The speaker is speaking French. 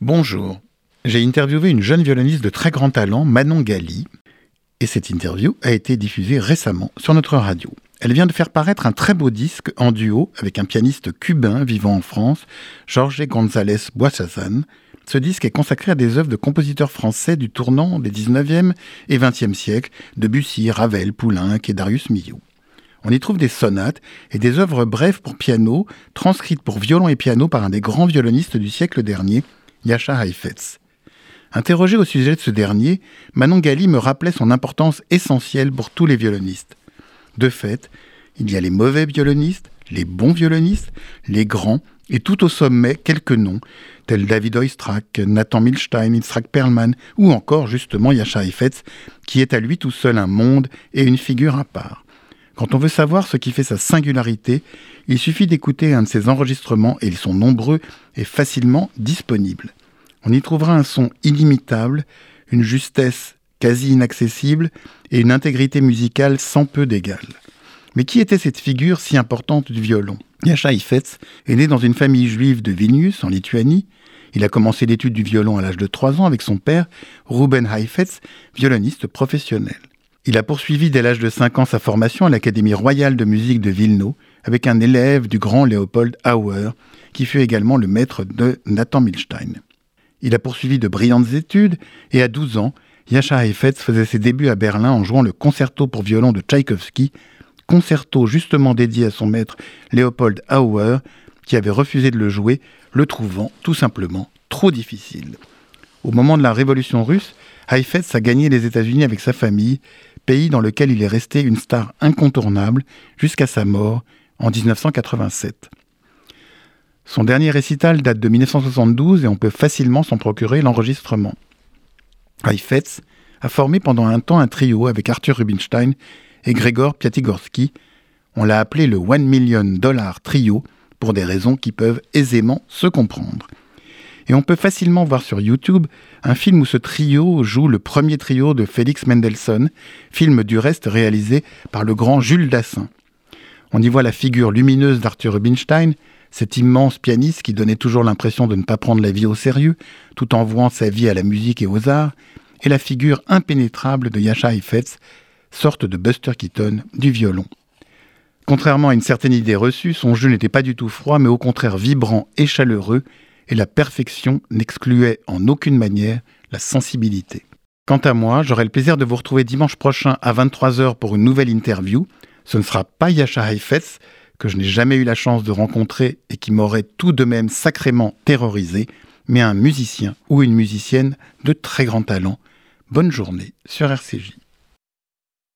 Bonjour. J'ai interviewé une jeune violoniste de très grand talent, Manon Gali, et cette interview a été diffusée récemment sur notre radio. Elle vient de faire paraître un très beau disque en duo avec un pianiste cubain vivant en France, Jorge González Boissazan. Ce disque est consacré à des œuvres de compositeurs français du tournant des 19e et 20e siècles, Debussy, Ravel, Poulenc et Darius Milhaud. On y trouve des sonates et des œuvres brèves pour piano, transcrites pour violon et piano par un des grands violonistes du siècle dernier, Yasha Heifetz. Interrogé au sujet de ce dernier, Manon Gali me rappelait son importance essentielle pour tous les violonistes. De fait, il y a les mauvais violonistes, les bons violonistes, les grands, et tout au sommet quelques noms, tels David Oistrakh, Nathan Milstein, Yitzhak Perlman, ou encore justement Yasha Heifetz, qui est à lui tout seul un monde et une figure à part. Quand on veut savoir ce qui fait sa singularité, il suffit d'écouter un de ses enregistrements, et ils sont nombreux et facilement disponibles. On y trouvera un son inimitable, une justesse quasi inaccessible et une intégrité musicale sans peu d'égal. Mais qui était cette figure si importante du violon? Yasha Heifetz est né dans une famille juive de Vilnius, en Lituanie. Il a commencé l'étude du violon à l'âge de 3 ans avec son père, Ruben Heifetz, violoniste professionnel. Il a poursuivi dès l'âge de 5 ans sa formation à l'Académie royale de musique de Vilno avec un élève du grand Léopold Auer, qui fut également le maître de Nathan Milstein. Il a poursuivi de brillantes études et à 12 ans, Yasha Heifetz faisait ses débuts à Berlin en jouant le concerto pour violon de Tchaïkovski, concerto justement dédié à son maître Léopold Auer, qui avait refusé de le jouer, le trouvant tout simplement trop difficile. Au moment de la révolution russe, Heifetz a gagné les États-Unis avec sa famille, pays dans lequel il est resté une star incontournable jusqu'à sa mort en 1987. Son dernier récital date de 1972 et on peut facilement s'en procurer l'enregistrement. Heifetz a formé pendant un temps un trio avec Arthur Rubinstein et Gregor Piatigorsky. On l'a appelé le One Million Dollar Trio pour des raisons qui peuvent aisément se comprendre. Et on peut facilement voir sur YouTube un film où ce trio joue le premier trio de Félix Mendelssohn, film du reste réalisé par le grand Jules Dassin. On y voit la figure lumineuse d'Arthur Rubinstein, cet immense pianiste qui donnait toujours l'impression de ne pas prendre la vie au sérieux, tout en vouant sa vie à la musique et aux arts, et la figure impénétrable de Yasha Heifetz, sorte de Buster Keaton du violon. Contrairement à une certaine idée reçue, son jeu n'était pas du tout froid, mais au contraire vibrant et chaleureux, et la perfection n'excluait en aucune manière la sensibilité. Quant à moi, j'aurai le plaisir de vous retrouver dimanche prochain à 23h pour une nouvelle interview. Ce ne sera pas Yasha Heifetz, que je n'ai jamais eu la chance de rencontrer et qui m'aurait tout de même sacrément terrorisé, mais un musicien ou une musicienne de très grand talent. Bonne journée sur RCJ.